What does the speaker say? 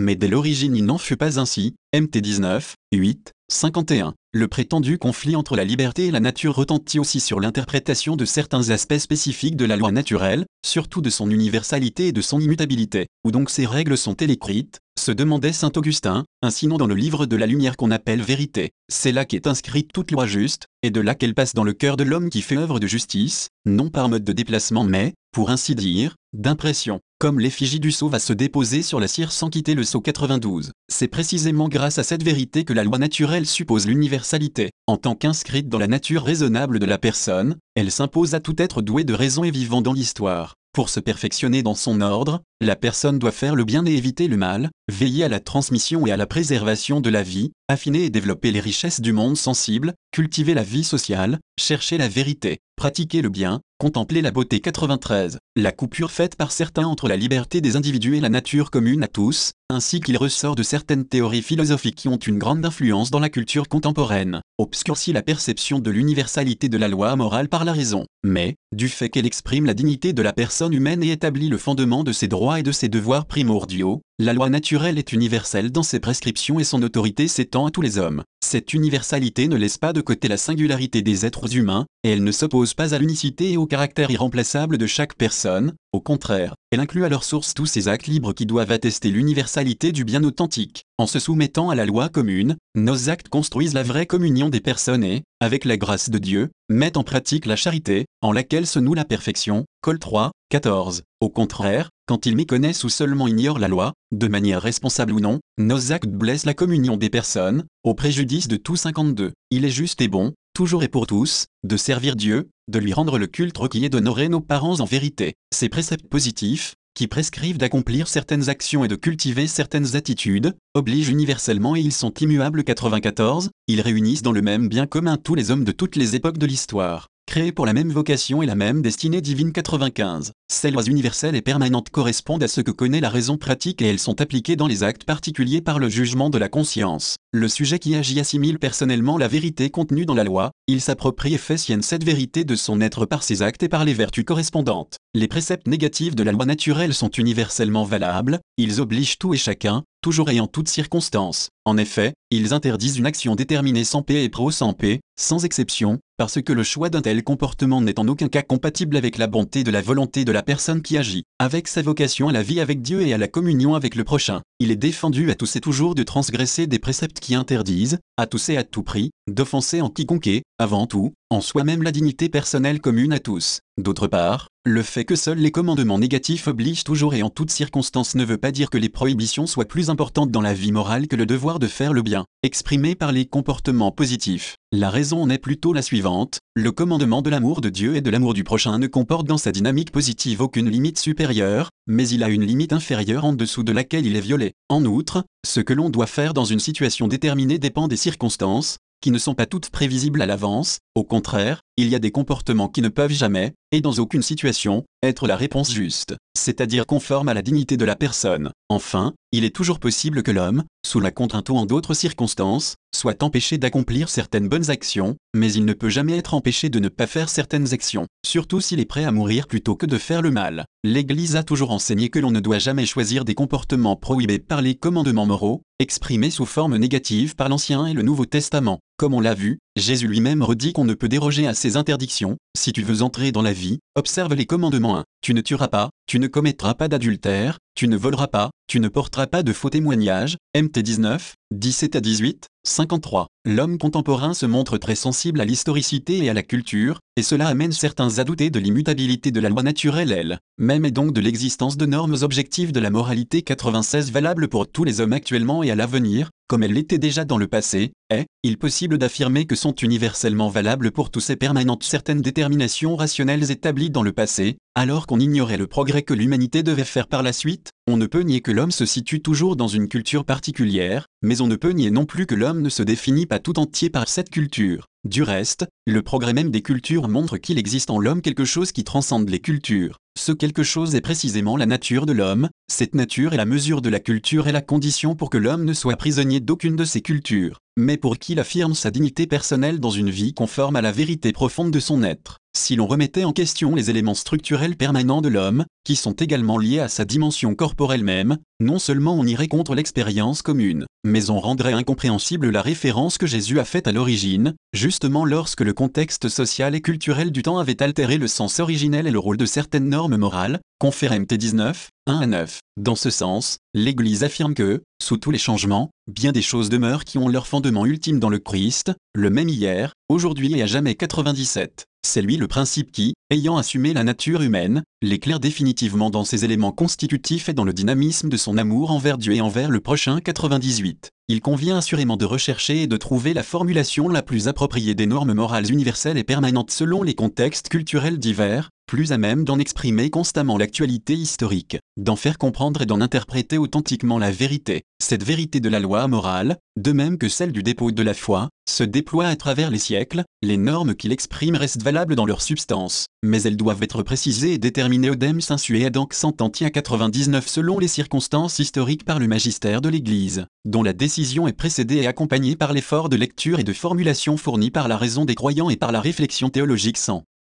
Mais dès l'origine il n'en fut pas ainsi, MT 19, 8, 51. Le prétendu conflit entre la liberté et la nature retentit aussi sur l'interprétation de certains aspects spécifiques de la loi naturelle, surtout de son universalité et de son immutabilité. Où donc ces règles sont-elles écrites se demandait saint Augustin, ainsi non dans le livre de la lumière qu'on appelle vérité. C'est là qu'est inscrite toute loi juste, et de là qu'elle passe dans le cœur de l'homme qui fait œuvre de justice, non par mode de déplacement mais, pour ainsi dire, d'impression. Comme l'effigie du sceau va se déposer sur la cire sans quitter le sceau 92. C'est précisément grâce à cette vérité que la loi naturelle suppose l'universalité. En tant qu'inscrite dans la nature raisonnable de la personne, elle s'impose à tout être doué de raison et vivant dans l'histoire. Pour se perfectionner dans son ordre, la personne doit faire le bien et éviter le mal, veiller à la transmission et à la préservation de la vie, affiner et développer les richesses du monde sensible, cultiver la vie sociale, chercher la vérité, pratiquer le bien, contempler la beauté 93. La coupure faite par certains entre la liberté des individus et la nature commune à tous, ainsi qu'il ressort de certaines théories philosophiques qui ont une grande influence dans la culture contemporaine, obscurcit la perception de l'universalité de la loi morale par la raison, mais, du fait qu'elle exprime la dignité de la personne humaine et établit le fondement de ses droits et de ses devoirs primordiaux, la loi naturelle est universelle dans ses prescriptions et son autorité s'étend à tous les hommes. Cette universalité ne laisse pas de côté la singularité des êtres humains, et elle ne s'oppose pas à l'unicité et au caractère irremplaçable de chaque personne, au contraire, elle inclut à leur source tous ces actes libres qui doivent attester l'universalité du bien authentique. En se soumettant à la loi commune, nos actes construisent la vraie communion des personnes et, avec la grâce de Dieu, mettent en pratique la charité, en laquelle se noue la perfection. Col 3, 14. Au contraire, quand ils méconnaissent ou seulement ignorent la loi, de manière responsable ou non, nos actes blessent la communion des personnes, au préjudice de tout 52. Il est juste et bon, toujours et pour tous, de servir Dieu, de lui rendre le culte requis et d'honorer nos parents en vérité. Ces préceptes positifs, qui prescrivent d'accomplir certaines actions et de cultiver certaines attitudes, obligent universellement et ils sont immuables 94, ils réunissent dans le même bien commun tous les hommes de toutes les époques de l'histoire créés pour la même vocation et la même destinée divine 95. Ces lois universelles et permanentes correspondent à ce que connaît la raison pratique et elles sont appliquées dans les actes particuliers par le jugement de la conscience. Le sujet qui agit assimile personnellement la vérité contenue dans la loi, il s'approprie et fait sienne cette vérité de son être par ses actes et par les vertus correspondantes. Les préceptes négatifs de la loi naturelle sont universellement valables, ils obligent tout et chacun, toujours et en toutes circonstances. En effet, ils interdisent une action déterminée sans paix et pro sans paix, sans exception, parce que le choix d'un tel comportement n'est en aucun cas compatible avec la bonté de la volonté de la personne qui agit, avec sa vocation à la vie avec Dieu et à la communion avec le prochain. Il est défendu à tous et toujours de transgresser des préceptes qui interdisent, à tous et à tout prix, d'offenser en quiconque, avant tout, en soi-même la dignité personnelle commune à tous. D'autre part, le fait que seuls les commandements négatifs obligent toujours et en toutes circonstances ne veut pas dire que les prohibitions soient plus importantes dans la vie morale que le devoir de faire le bien, exprimé par les comportements positifs. La raison en est plutôt la suivante, le commandement de l'amour de Dieu et de l'amour du prochain ne comporte dans sa dynamique positive aucune limite supérieure, mais il a une limite inférieure en dessous de laquelle il est violé. En outre, ce que l'on doit faire dans une situation déterminée dépend des circonstances, qui ne sont pas toutes prévisibles à l'avance, au contraire, il y a des comportements qui ne peuvent jamais, et dans aucune situation, être la réponse juste, c'est-à-dire conforme à la dignité de la personne. Enfin, il est toujours possible que l'homme, sous la contrainte ou en d'autres circonstances, soit empêché d'accomplir certaines bonnes actions, mais il ne peut jamais être empêché de ne pas faire certaines actions, surtout s'il est prêt à mourir plutôt que de faire le mal. L'Église a toujours enseigné que l'on ne doit jamais choisir des comportements prohibés par les commandements moraux, exprimés sous forme négative par l'Ancien et le Nouveau Testament. Comme on l'a vu, Jésus lui-même redit qu'on ne peut déroger à ces interdictions. Si tu veux entrer dans la vie, observe les commandements 1. Tu ne tueras pas, tu ne commettras pas d'adultère, tu ne voleras pas, tu ne porteras pas de faux témoignages. MT 19, 17 à 18, 53. L'homme contemporain se montre très sensible à l'historicité et à la culture, et cela amène certains à douter de l'immutabilité de la loi naturelle elle-même et donc de l'existence de normes objectives de la moralité 96 valables pour tous les hommes actuellement et à l'avenir, comme elle l'était déjà dans le passé, est-il possible d'affirmer que sont universellement valables pour tous et permanentes certaines déterminations rationnelles établies dans le passé, alors qu'on ignorait le progrès que l'humanité devait faire par la suite On ne peut nier que l'homme se situe toujours dans une culture particulière, mais on ne peut nier non plus que l'homme ne se définit pas tout entier par cette culture. Du reste, le progrès même des cultures montre qu'il existe en l'homme quelque chose qui transcende les cultures. Ce quelque chose est précisément la nature de l'homme, cette nature est la mesure de la culture et la condition pour que l'homme ne soit prisonnier d'aucune de ces cultures, mais pour qu'il affirme sa dignité personnelle dans une vie conforme à la vérité profonde de son être. Si l'on remettait en question les éléments structurels permanents de l'homme, qui sont également liés à sa dimension corporelle même, non seulement on irait contre l'expérience commune, mais on rendrait incompréhensible la référence que Jésus a faite à l'origine, justement lorsque le contexte social et culturel du temps avait altéré le sens originel et le rôle de certaines normes morales, confère MT 19, 1 à 9. Dans ce sens, l'Église affirme que, sous tous les changements, bien des choses demeurent qui ont leur fondement ultime dans le Christ, le même hier, aujourd'hui et à jamais 97. C'est lui le principe qui, ayant assumé la nature humaine, l'éclaire définitivement dans ses éléments constitutifs et dans le dynamisme de son amour envers Dieu et envers le prochain 98. Il convient assurément de rechercher et de trouver la formulation la plus appropriée des normes morales universelles et permanentes selon les contextes culturels divers, plus à même d'en exprimer constamment l'actualité historique, d'en faire comprendre et d'en interpréter authentiquement la vérité. Cette vérité de la loi morale, de même que celle du dépôt de la foi, se déploie à travers les siècles, les normes qu'il exprime restent valables dans leur substance, mais elles doivent être précisées et déterminées odem sensué ad 99 selon les circonstances historiques par le magistère de l'Église, dont la décision est précédée et accompagnée par l'effort de lecture et de formulation fourni par la raison des croyants et par la réflexion théologique sans